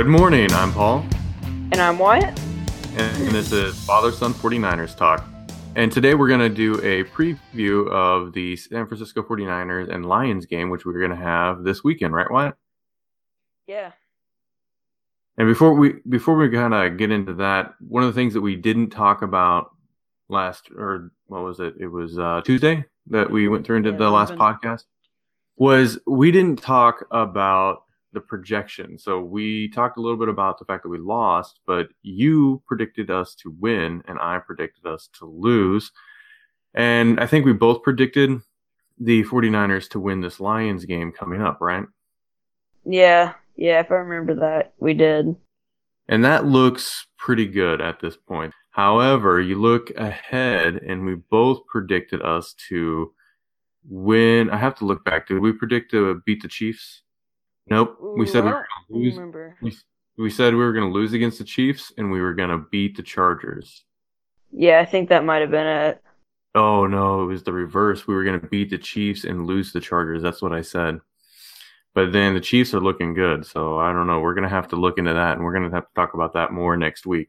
Good morning. I'm Paul. And I'm Wyatt. And this is Father Son 49ers Talk. And today we're going to do a preview of the San Francisco 49ers and Lions game, which we're going to have this weekend, right, Wyatt? Yeah. And before we before we kind of get into that, one of the things that we didn't talk about last or what was it? It was uh, Tuesday that we went through into Yeah, the last podcast was we didn't talk about the projection. So we talked a little bit about the fact that we lost, but you predicted us to win and I predicted us to lose. And I think we both predicted the 49ers to win this Lions game coming up, right? Yeah. Yeah, if I remember that, we did. And that looks pretty good at this point. However, you look ahead and we both predicted us to win. I have to look back. Did we predict to beat the Chiefs? Nope. we said we were going to lose. We, we said we were going to lose against the Chiefs and we were going to beat the Chargers. Yeah, I think that might have been it. Oh no, it was the reverse. We were going to beat the Chiefs and lose the Chargers. That's what I said. But then the Chiefs are looking good, so I don't know. We're going to have to look into that, and we're going to have to talk about that more next week.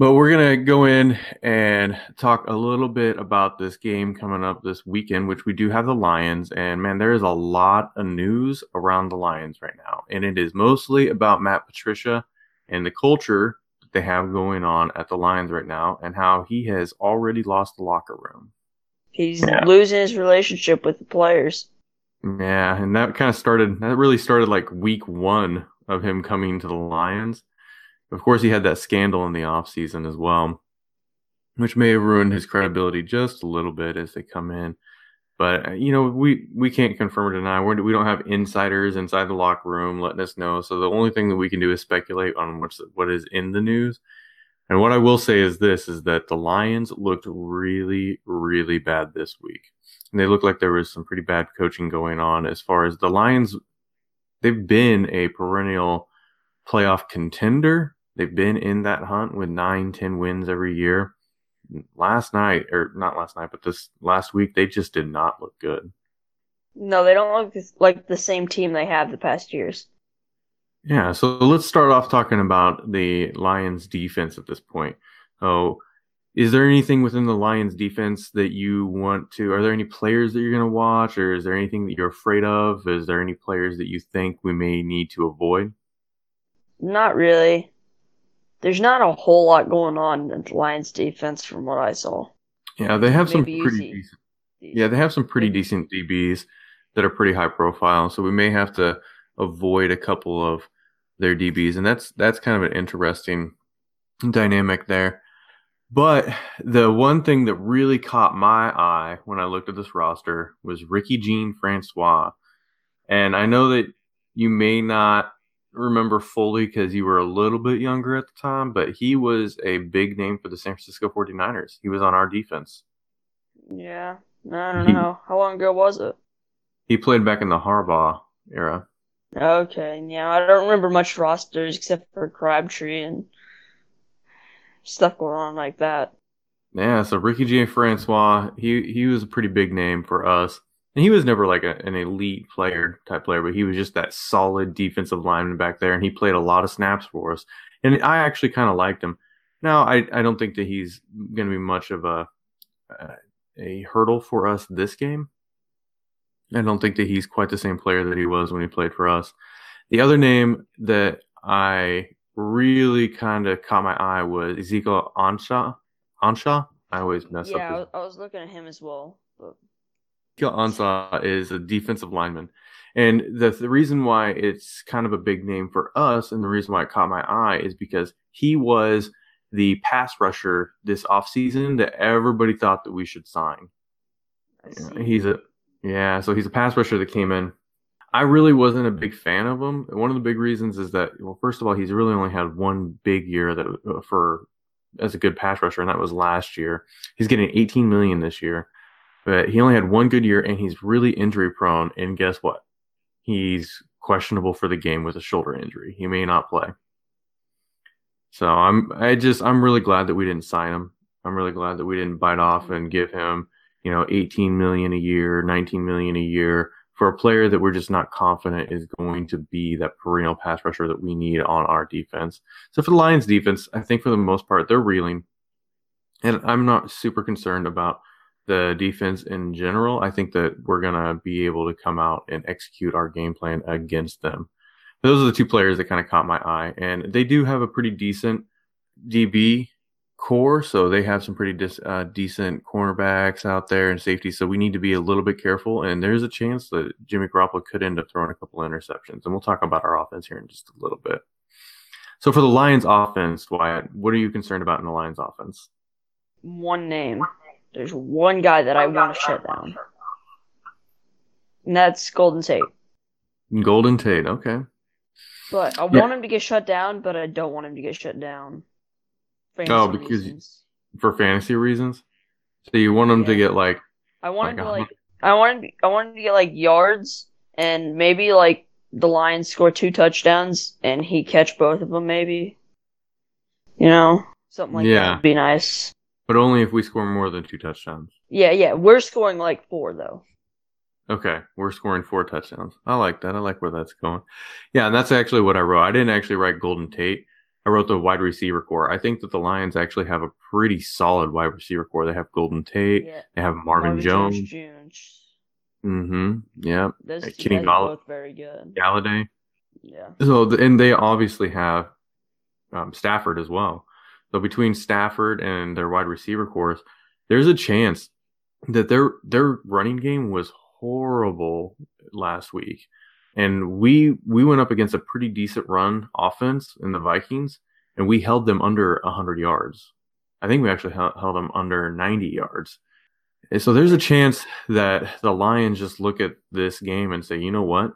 But we're going to go in and talk a little bit about this game coming up this weekend, which we do have the Lions. And man, there is a lot of news around the Lions right now, and it is mostly about Matt Patricia and the culture that they have going on at the Lions right now, and how he has already lost the locker room. He's Yeah. losing his relationship with the players. Yeah, and that kind of started, that really started like week one of him coming to the Lions. Of course, he had that scandal in the offseason as well, which may have ruined his credibility just a little bit as they come in. But, uh, you know, we, we can't confirm or deny. We're, we don't have insiders inside the locker room letting us know. So the only thing that we can do is speculate on what's, what is in the news. And what I will say is this is that the Lions looked really, really bad this week. And they looked like there was some pretty bad coaching going on as far as the Lions. They've been a perennial playoff contender. They've been in that hunt with nine, ten wins every year. Last night, or not last night, but this last week, they just did not look good. No, they don't look like the same team they have the past years. Yeah, so let's start off talking about the Lions defense at this point. Oh, is there anything within the Lions defense that you want to? Are there any players that you're going to watch, or is there anything that you're afraid of? Is there any players that you think we may need to avoid? Not really. There's not a whole lot going on in the Lions defense from what I saw. Yeah, they have some pretty decent. Yeah, they have some pretty Maybe. decent DBs that are pretty high profile. So we may have to avoid a couple of their DBs, and that's that's kind of an interesting dynamic there. But the one thing that really caught my eye when I looked at this roster was Ricky Jean Francois. And I know that you may not remember fully because you were a little bit younger at the time, but he was a big name for the San Francisco 49ers. He was on our defense. Yeah. I don't He- know. How long ago was it? He played back in the Harbaugh era. Okay, yeah, I don't remember much rosters except for Crabtree and stuff going on like that. Yeah, so Ricky J. Francois, he he was a pretty big name for us. And he was never like a, an elite player type player, but he was just that solid defensive lineman back there, and he played a lot of snaps for us. And I actually kind of liked him. Now, I, I don't think that he's going to be much of a uh, a hurdle for us this game. I don't think that he's quite the same player that he was when he played for us. The other name that I really kind of caught my eye was Ezekiel Anshaw. Anshaw? I always mess Yeah, up his I was looking at him as well. But Ezekiel Ansah is a defensive lineman. And the, the reason why it's kind of a big name for us and the reason why it caught my eye is because he was the pass rusher this offseason that everybody thought that we should sign. Yeah. He's a yeah, so he's a pass rusher that came in. I really wasn't a big fan of him. One of the big reasons is that well, first of all, he's really only had one big year that uh, for as a good pass rusher, and that was last year. He's getting 18 million this year, but he only had one good year, and he's really injury prone. And guess what? He's questionable for the game with a shoulder injury. He may not play. So I'm I just I'm really glad that we didn't sign him. I'm really glad that we didn't bite off and give him, you know, 18 million a year, 19 million a year for a player that we're just not confident is going to be that perennial pass rusher that we need on our defense. So for the Lions defense, I think for the most part they're reeling. And I'm not super concerned about the defense in general. I think that we're going to be able to come out and execute our game plan against them. Those are the two players that kind of caught my eye. And they do have a pretty decent DB corps, so they have some pretty dis, uh, decent cornerbacks out there and safety. So we need to be a little bit careful. And there's a chance that Jimmy Garoppolo could end up throwing a couple of interceptions. And we'll talk about our offense here in just a little bit. So for the Lions offense, Wyatt, what are you concerned about in the Lions offense? One name. There's one guy that I want to shut down. And that's Golden Tate. Golden Tate, okay. But I yeah. want him to get shut down, but I don't want him to get shut down. oh, because reasons. for fantasy reasons. So you want him yeah. to get like. I want like him to like. I want him. I want him to get like yards and maybe like the Lions score two touchdowns and he catch both of them. Maybe. You know, something like yeah. that would be nice. But only if we score more than two touchdowns. Yeah, yeah. We're scoring like four though. Okay, we're scoring four touchdowns. I like that. I like where that's going. Yeah, and that's actually what I wrote. I didn't actually write Golden Tate. I wrote the wide receiver corps. I think that the Lions actually have a pretty solid wide receiver corps. They have Golden Tate. Yeah. They have Marvin, Marvin Jones. Jones. Mm-hmm. Yeah. Those two Kenny Gall- both very good. Golladay. Yeah. So and they obviously have um, Stafford as well. So between Stafford and their wide receiver corps, there's a chance that their their running game was horrible last week. And we we went up against a pretty decent run offense in the Vikings, and we held them under 100 yards. I think we actually held them under 90 yards. And so there's a chance that the Lions just look at this game and say, you know what?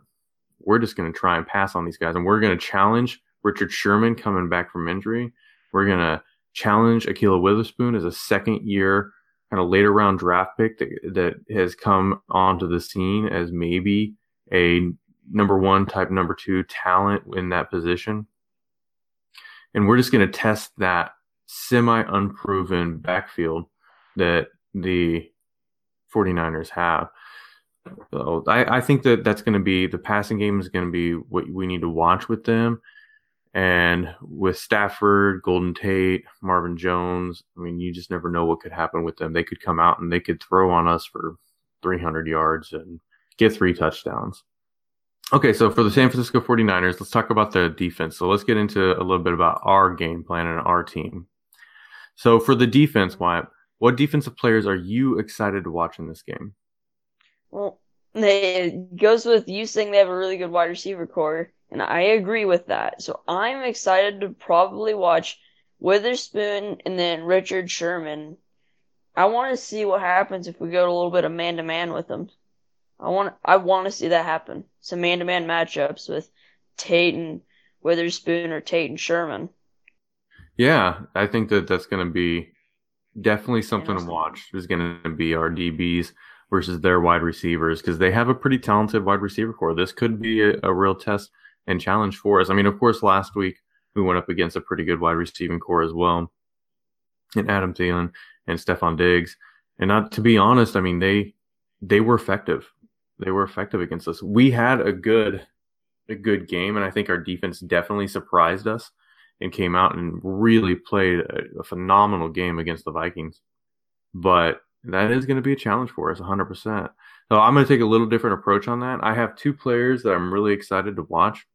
We're just going to try and pass on these guys, and we're going to challenge Richard Sherman coming back from injury. We're going to challenge Ahkello Witherspoon as a second year kind of later round draft pick that, that has come onto the scene as maybe a number one type number two talent in that position. And we're just going to test that semi unproven backfield that the 49ers have. So I, I think that that's going to be the passing game is going to be what we need to watch with them. And with Stafford, Golden Tate, Marvin Jones, I mean, you just never know what could happen with them. They could come out and they could throw on us for 300 yards and get three touchdowns. Okay, so for the San Francisco 49ers, let's talk about the defense. So let's get into a little bit about our game plan and our team. So for the defense, Wyatt, what defensive players are you excited to watch in this game? Well, it goes with you saying they have a really good wide receiver corps. And I agree with that. So I'm excited to probably watch Witherspoon and then Richard Sherman. I want to see what happens if we go a little bit of man to man with them. I want I want to see that happen. Some man to man matchups with Tate and Witherspoon or Tate and Sherman. Yeah, I think that that's going to be definitely something to watch. Is going to be our DBs versus their wide receivers because they have a pretty talented wide receiver corps. This could be a, a real test and challenge for us. I mean, of course, last week we went up against a pretty good wide receiving core as well, and Adam Thielen and Stefon Diggs. And not to be honest, I mean they they were effective. They were effective against us. We had a good a good game, and I think our defense definitely surprised us and came out and really played a, a phenomenal game against the Vikings. But that is going to be a challenge for us, 100%. So I'm going to take a little different approach on that. I have two players that I'm really excited to watch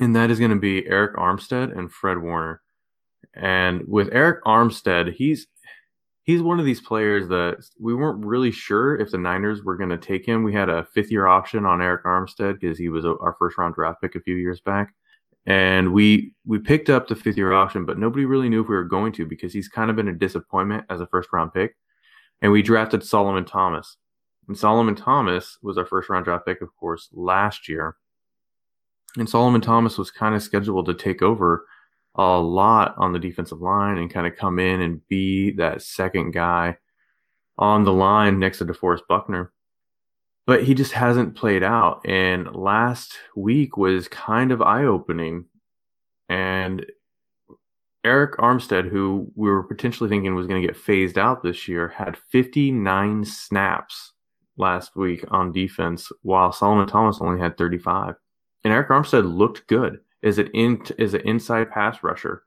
and that is going to be Arik Armstead and Fred Warner. And with Arik Armstead, he's he's one of these players that we weren't really sure if the Niners were going to take him. We had a fifth year option on Arik Armstead because he was our first round draft pick a few years back. And we we picked up the fifth year option, but nobody really knew if we were going to because he's kind of been a disappointment as a first round pick. And we drafted Solomon Thomas. And Solomon Thomas was our first round draft pick, of course, last year. And Solomon Thomas was kind of scheduled to take over a lot on the defensive line and kind of come in and be that second guy on the line next to DeForest Buckner. But he just hasn't played out. And last week was kind of eye opening. And Arik Armstead, who we were potentially thinking was going to get phased out this year, had 59 snaps last week on defense, while Solomon Thomas only had 35. And Arik Armstead looked good as an in as an inside pass rusher.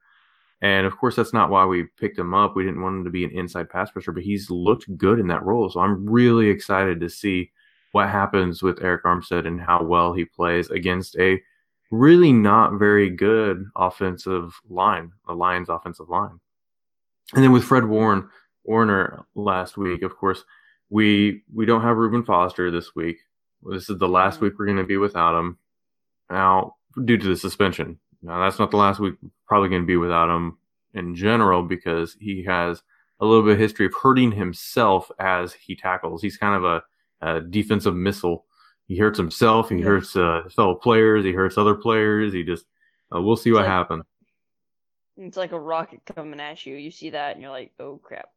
And of course, that's not why we picked him up. We didn't want him to be an inside pass rusher, but he's looked good in that role. So I'm really excited to see what happens with Arik Armstead and how well he plays against a really not very good offensive line, the Lions offensive line. And then with Fred Warren, Warner last week, of course, we we don't have Reuben Foster this week. This is the last mm-hmm. week we're going to be without him. Now, due to the suspension. Now, that's not the last week probably going to be without him in general because he has a little bit of history of hurting himself as he tackles. He's kind of a, a defensive missile. He hurts himself. He yeah. hurts uh, fellow players. He hurts other players. He just, uh, we'll see it's what like, happens. It's like a rocket coming at you. You see that and you're like, oh crap.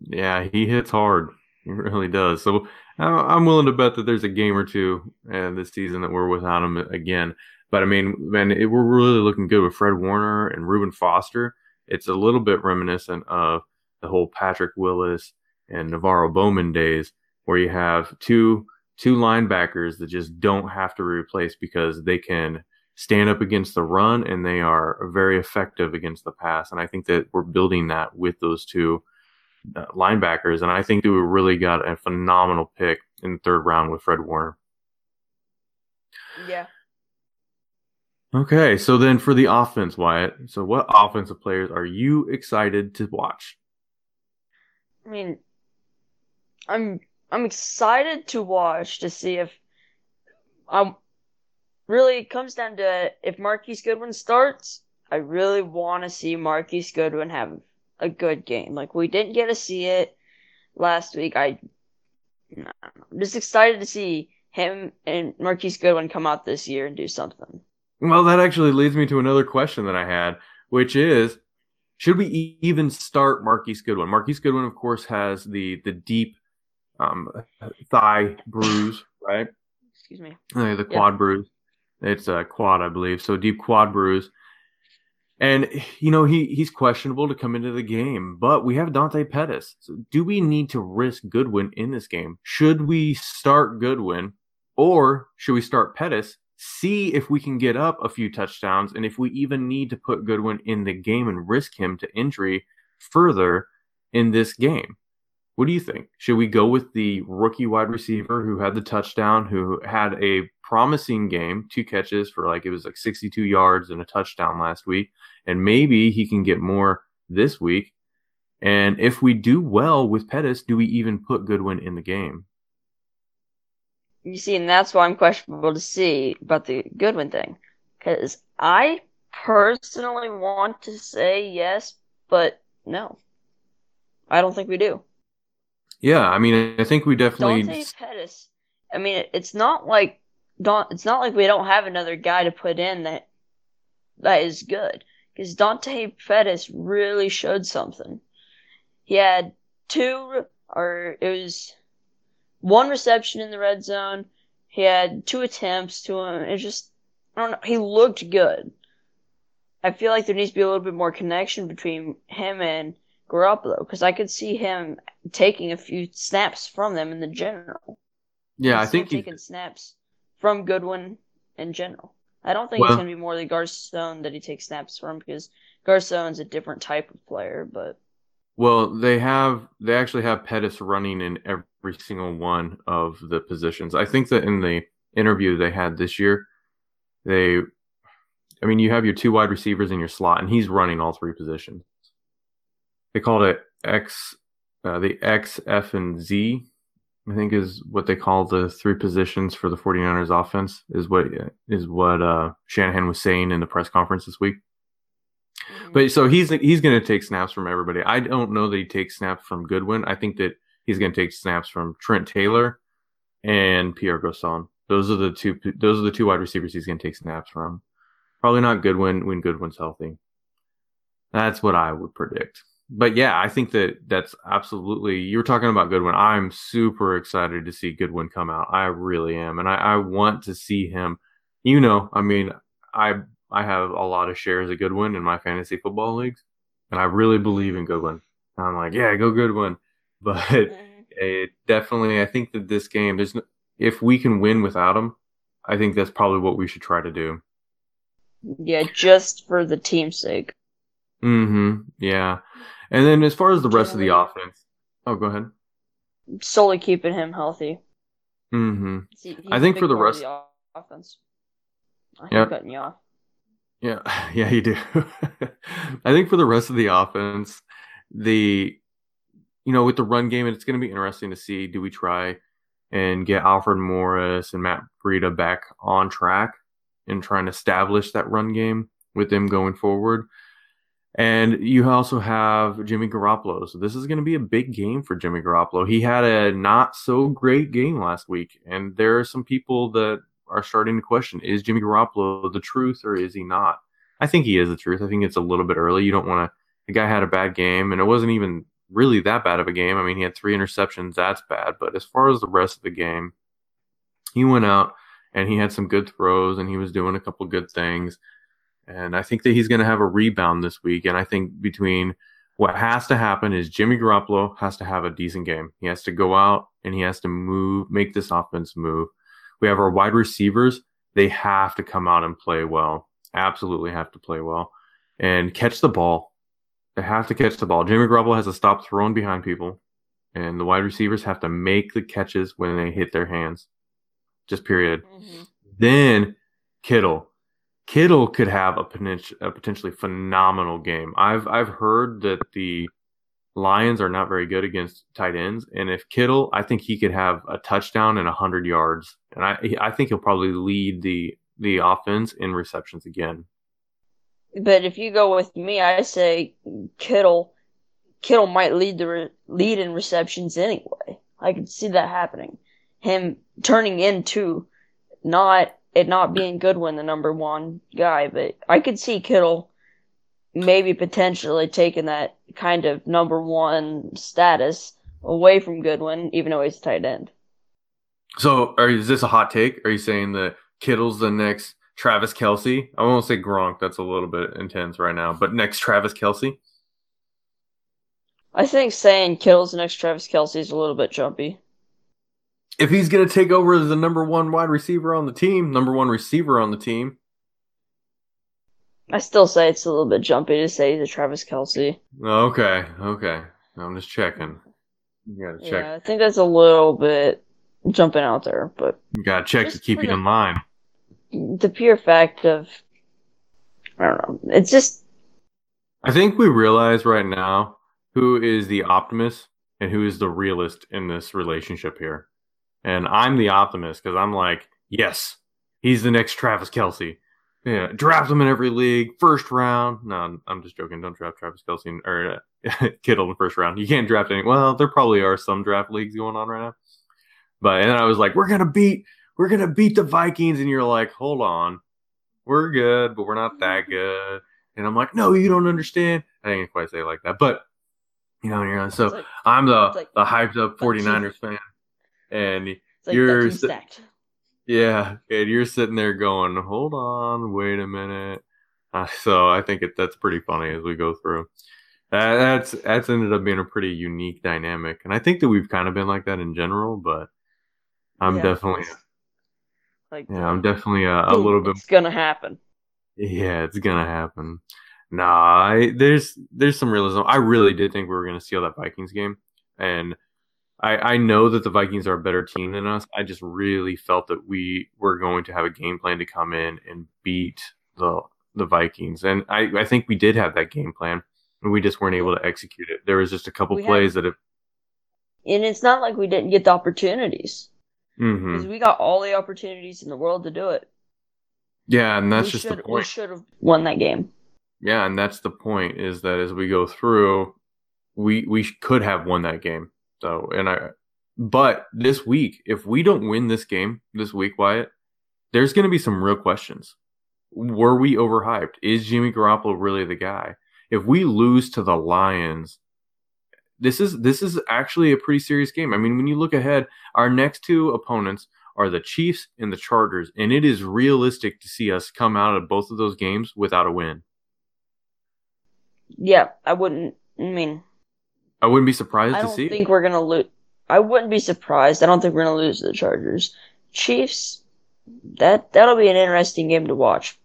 Yeah, he hits hard. He really does. So I'm willing to bet that there's a game or two uh, this season that we're without him again. But I mean, man, it, we're really looking good with Fred Warner and Reuben Foster. It's a little bit reminiscent of the whole Patrick Willis and NaVorro Bowman days, where you have two two linebackers that just don't have to be replaced because they can stand up against the run and they are very effective against the pass. And I think that we're building that with those two linebackers. And I think we really got a phenomenal pick in the third round with Fred Warner. Yeah. Okay, so then for the offense, Wyatt. So what offensive players are you excited to watch? I mean, I'm I'm excited to watch to see if um really it comes down to if Marquise Goodwin starts. I really want to see Marquise Goodwin have a good game. Like we didn't get to see it last week. I I'm just excited to see him and Marquise Goodwin come out this year and do something. Well, that actually leads me to another question that I had, which is should we even start Marquise Goodwin? Marquise Goodwin, of course, has the the deep um, thigh bruise, right? Excuse me. Uh, the quad bruise. It's a quad, I believe. So deep quad bruise. And you know he he's questionable to come into the game, but we have Dante Pettis. So do we need to risk Goodwin in this game? Should we start Goodwin, or should we start Pettis see if we can get up a few touchdowns and if we even need to put Goodwin in the game and risk him to injury further in this game. What do you think? Should we go with the rookie wide receiver who had the touchdown, who had a promising game, two catches for like it was like 62 yards and a touchdown last week, and maybe he can get more this week? And if we do well with Pettis, do we even put Goodwin in the game? you see, and that's why I'm questionable to see about the Goodwin thing. Because I personally want to say yes, but no. I don't think we do. Yeah, I mean, I think we definitely. Dante Pettis. I mean, it's not like don't. It's not like we don't have another guy to put in that that is good. Because Dante Pettis really showed something. He had two, or it was one reception in the red zone. He had two attempts to him. It just, I don't know. He looked good. I feel like there needs to be a little bit more connection between him and Garoppolo because I could see him taking a few snaps from them in the general. Yeah, I think he's taking snaps from Goodwin in general. I don't think well, it's going to be more the Garcon that he takes snaps from because Garcon's a different type of player, but well, they have they actually have Pettis running in every single one of the positions. I think that in the interview they had this year, they I mean, you have your two wide receivers in your slot and he's running all three positions. They called it X uh, the X, F and Z, I think is what they call the three positions for the 49ers offense is what is what uh, Shanahan was saying in the press conference this week. But so he's he's going to take snaps from everybody. I don't know that he takes snaps from Goodwin. I think that he's going to take snaps from Trent Taylor and Pierre Garcon. Those are the two. Those are the two wide receivers he's going to take snaps from. Probably not Goodwin when Goodwin's healthy. That's what I would predict. But yeah, I think that that's absolutely. You were talking about Goodwin. I'm super excited to see Goodwin come out. I really am, and I, I want to see him. You know, I mean, I I have a lot of shares of Goodwin in my fantasy football leagues, and I really believe in Goodwin. I'm like, yeah, go Goodwin. But it definitely. I think that this game, there's no, if we can win without him, I think that's probably what we should try to do. Yeah, just for the team's sake. Mm-hmm. Yeah. And then as far as the rest of the offense, oh, go ahead. Solely keeping him healthy. Mm-hmm. He's I think for the rest of the offense. I Yeah. cutting you off. Yeah, yeah, you do. I think for the rest of the offense, the you know, with the run game, it's going to be interesting to see do we try and get Alfred Morris and Matt Breida back on track and trying to establish that run game with them going forward. And you also have Jimmy Garoppolo. So this is going to be a big game for Jimmy Garoppolo. He had a not so great game last week. And there are some people that are starting to question is Jimmy Garoppolo the truth or is he not? I think he is the truth. I think it's a little bit early. You don't want to. The guy had a bad game, and it wasn't even really that bad of a game. I mean, he had three interceptions. That's bad. But as far as the rest of the game, he went out and he had some good throws and he was doing a couple good things. And I think that he's going to have a rebound this week. And I think between what has to happen is Jimmy Garoppolo has to have a decent game. He has to go out and he has to move, make this offense move. We have our wide receivers. They have to come out and play well. Absolutely have to play well and catch the ball. They have to catch the ball. Jimmy Garoppolo has to stop throwing behind people, and the wide receivers have to make the catches when they hit their hands. Just period. Mhm. Then Kittle. Kittle could have a, a potentially phenomenal game. I've I've heard that the Lions are not very good against tight ends, and if Kittle, I think he could have a touchdown and hundred yards, and I I think he'll probably lead the the offense in receptions again. But if you go with me, I say Kittle. Kittle might lead the re- lead in receptions anyway. I could see that happening. Him turning into not it not being Goodwin the number one guy, but I could see Kittle maybe potentially taking that kind of number one status away from Goodwin, even though he's a tight end. So, are, is this a hot take? Are you saying that Kittle's the next Travis Kelce? I won't say Gronk. That's a little bit intense right now. But next Travis Kelce? I think saying Kittle's the next Travis Kelce is a little bit jumpy. If he's going to take over as the number one wide receiver on the team, number one receiver on the team, I still say it's a little bit jumpy to say he's a Travis Kelce. okay, okay. I'm just checking. You gotta check. Yeah, I think that's a little bit jumping out there, but You gotta check to keep you in line. the pure fact of I don't know. It's just I think we realize right now who is the optimist and who is the realist in this relationship here. And I'm the optimist because I'm like, yes, he's the next Travis Kelce. Yeah, draft him in every league, first round. No, I'm just joking. Don't draft Travis Kelce in- or uh, Kittle in the first round. You can't draft any. Well, there probably are some draft leagues going on right now. But and then I was like, we're gonna beat, we're gonna beat the Vikings, and you're like, hold on, we're good, but we're not that good. And I'm like, no, you don't understand. I didn't quite say it like that, but you know, you're so like, I'm the like- the hyped up 49ers fan, and like You're that team s- stacked. yeah, and you're sitting there going, hold on, wait a minute. Uh, so I think it, that's pretty funny as we go through. That, that's that's ended up being a pretty unique dynamic, and I think that we've kind of been like that in general. But I'm Yeah, definitely, like yeah, I'm definitely a, a little bit It's gonna happen. Yeah, it's gonna happen. Nah, I, there's there's some realism. I really did think we were gonna steal that Vikings game, and I I know that the Vikings are a better team than us. I just really felt that we were going to have a game plan to come in and beat the the Vikings, and I I think we did have that game plan, and we just weren't able to execute it. There was just a couple We had- plays that have. And it's not like we didn't get the opportunities. hmm we got all the opportunities in the world to do it. Yeah, and that's we just the should we should have won that game. Yeah, and that's the point is that as we go through, we we could have won that game. So, and I, but this week, if we don't win this game this week, Wyatt, there's going to be some real questions. Were we overhyped? Is Jimmy Garoppolo really the guy? If we lose to the Lions, this is this is actually a pretty serious game. I mean, when you look ahead, our next two opponents are the Chiefs and the Chargers, and it is realistic to see us come out of both of those games without a win. Yeah, I wouldn't. I mean, I wouldn't be surprised to see I to don't see. think we're gonna lose. I wouldn't be surprised. I don't think we're gonna lose to the Chargers. Chiefs, that that'll be an interesting game to watch.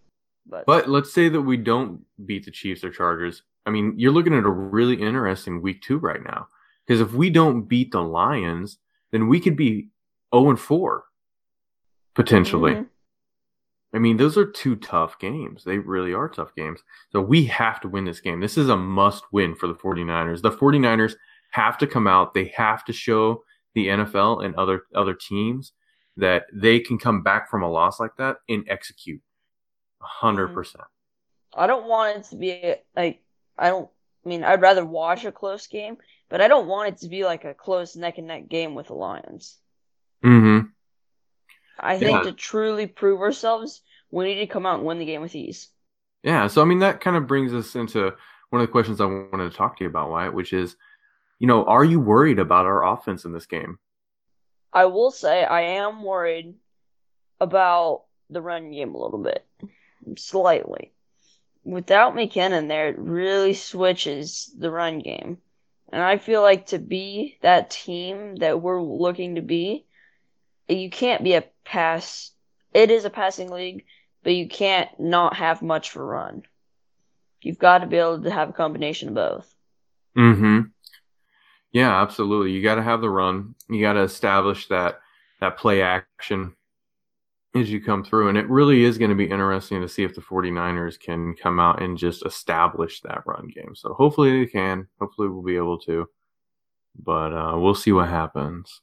But, but let's say that we don't beat the Chiefs or Chargers. I mean, you're looking at a really interesting week two right now. Because if we don't beat the Lions, then we could be 0 and 4 potentially. Mm-hmm. I mean, those are two tough games. They really are tough games. So we have to win this game. This is a must win for the 49ers. The 49ers have to come out. They have to show the NFL and other other teams that they can come back from a loss like that and execute 100%. Mm-hmm. I don't want it to be like I don't I mean, I'd rather watch a close game, but I don't want it to be like a close neck and neck game with the Lions. Mhm. I think yeah. to truly prove ourselves, we need to come out and win the game with ease. Yeah, so I mean that kind of brings us into one of the questions I wanted to talk to you about, Wyatt, which is, you know, are you worried about our offense in this game? I will say I am worried about the run game a little bit, slightly. Without McKinnon there, it really switches the run game. And I feel like to be that team that we're looking to be, you can't be a pass. It is a passing league, but you can't not have much for run. You've got to be able to have a combination of both. Mm-hmm. Yeah, absolutely. You got to have the run. You got to establish that that play action as you come through. And it really is going to be interesting to see if the 49ers can come out and just establish that run game. So hopefully they can. Hopefully we'll be able to. But uh, we'll see what happens.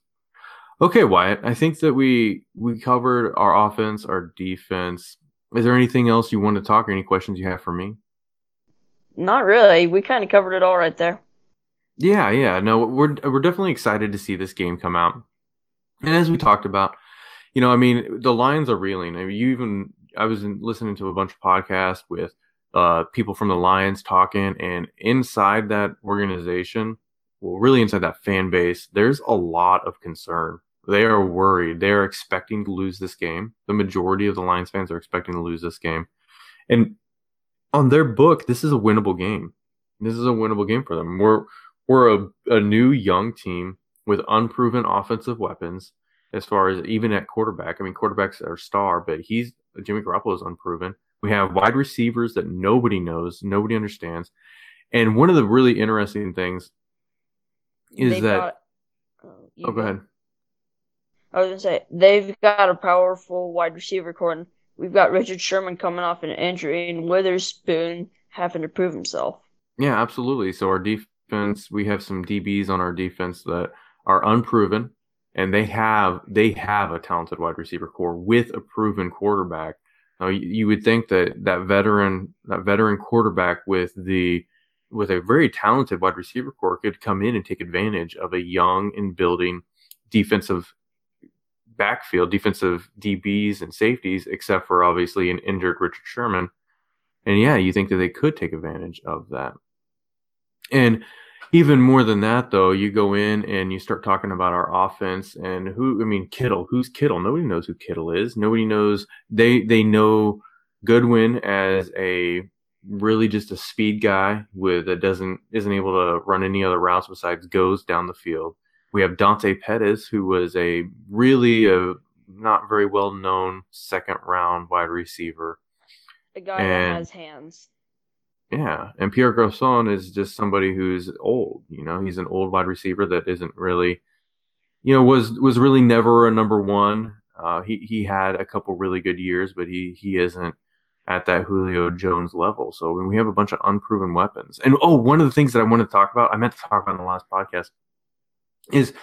Okay, Wyatt. I think that we we covered our offense, our defense. Is there anything else you want to talk or any questions you have for me? Not really. We kind of covered it all right there. Yeah, yeah. No, we're we're definitely excited to see this game come out. And as we talked about, you know, I mean, the Lions are reeling. I mean, you even I was listening to a bunch of podcasts with uh, people from the Lions talking, and inside that organization, well, really inside that fan base, there's a lot of concern they are worried. They are expecting to lose this game. The majority of the Lions fans are expecting to lose this game. And on their book, this is a winnable game. This is a winnable game for them. We're we're a, a new young team with unproven offensive weapons as far as even at quarterback. I mean, quarterback's are star, but he's Jimmy Garoppolo is unproven. We have wide receivers that nobody knows, nobody understands. And one of the really interesting things is They've that. Got, uh, oh, go ahead. I was gonna say they've got a powerful wide receiver corps. We've got Richard Sherman coming off an injury and Witherspoon having to prove himself. Yeah, absolutely. So our defense, we have some DBs on our defense that are unproven, and they have they have a talented wide receiver corps with a proven quarterback. Now you, you would think that that veteran that veteran quarterback with the with a very talented wide receiver corps could come in and take advantage of a young and building defensive backfield, defensive DBs and safeties, except for obviously an injured Richard Sherman. And yeah, you think that they could take advantage of that. And even more than that, though, you go in and you start talking about our offense and who, I mean, Kittle. Who's Kittle? Nobody knows who Kittle is. Nobody knows. They they know Goodwin as a really just a speed guy with that doesn't isn't able to run any other routes besides goes down the field. We have Dante Pettis, who was a really a not very well known second round wide receiver. A guy and, that has hands. Yeah, and Pierre Garcon is just somebody who's old. You know, he's an old wide receiver that isn't really, you know, was was really never a number one. Uh, he he had a couple really good years, but he he isn't at that Julio Jones level. So we have a bunch of unproven weapons. And oh, one of the things that I wanted to talk about, I meant to talk about in the last podcast, is,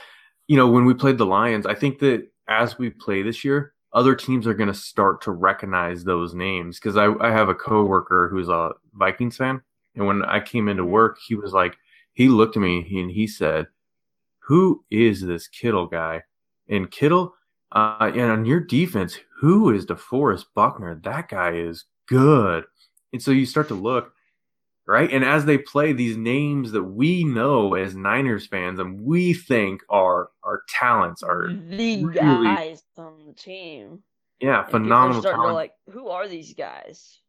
you know, when we played the Lions, I think that as we play this year, other teams are going to start to recognize those names because I, I have a coworker who's a Vikings fan, and when I came into work, he was like, he looked at me and he said, "Who is this Kittle guy?" And Kittle, uh, and on your defense, who is DeForest Buckner? That guy is good. And so you start to look, right? And as they play these names that we know as Niners fans and we think are our talents are the really, guys on the team. Yeah, phenomenal. Starting to like, who are these guys?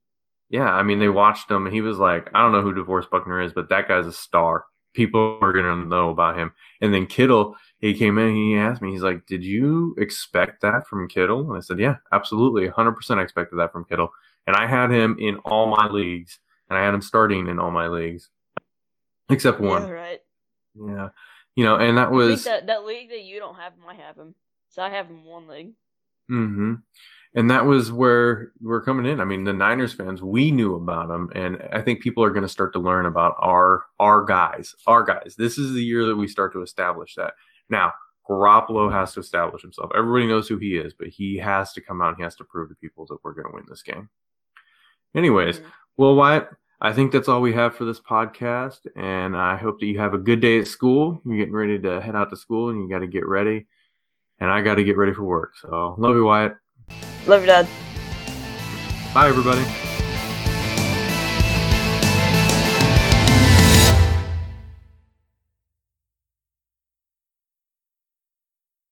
Yeah, I mean, they watched him, and he was like, "I don't know who DeForest Buckner is, but that guy's a star." people are going to know about him. And then Kittle, he came in, he asked me, he's like, Did you expect that from Kittle? And I said, Yeah, absolutely. 100% I expected that from Kittle. And I had him in all my leagues, and I had him starting in all my leagues, except one. Yeah, right. Yeah. You know, and that was that, that league that you don't have him, I have him. So I have him one league. Mm-hmm. And that was where we're coming in. I mean, the Niners fans, we knew about them, and I think people are going to start to learn about our our guys, our guys. This is the year that we start to establish that. Now, Garoppolo has to establish himself. Everybody knows who he is, but he has to come out and he has to prove to people that we're going to win this game. Anyways, mm-hmm. well, Wyatt, I think that's all we have for this podcast, and I hope that you have a good day at school. You're getting ready to head out to school, and you got to get ready, and I got to get ready for work. So, love you, Wyatt. Love you, Dad. Bye, everybody.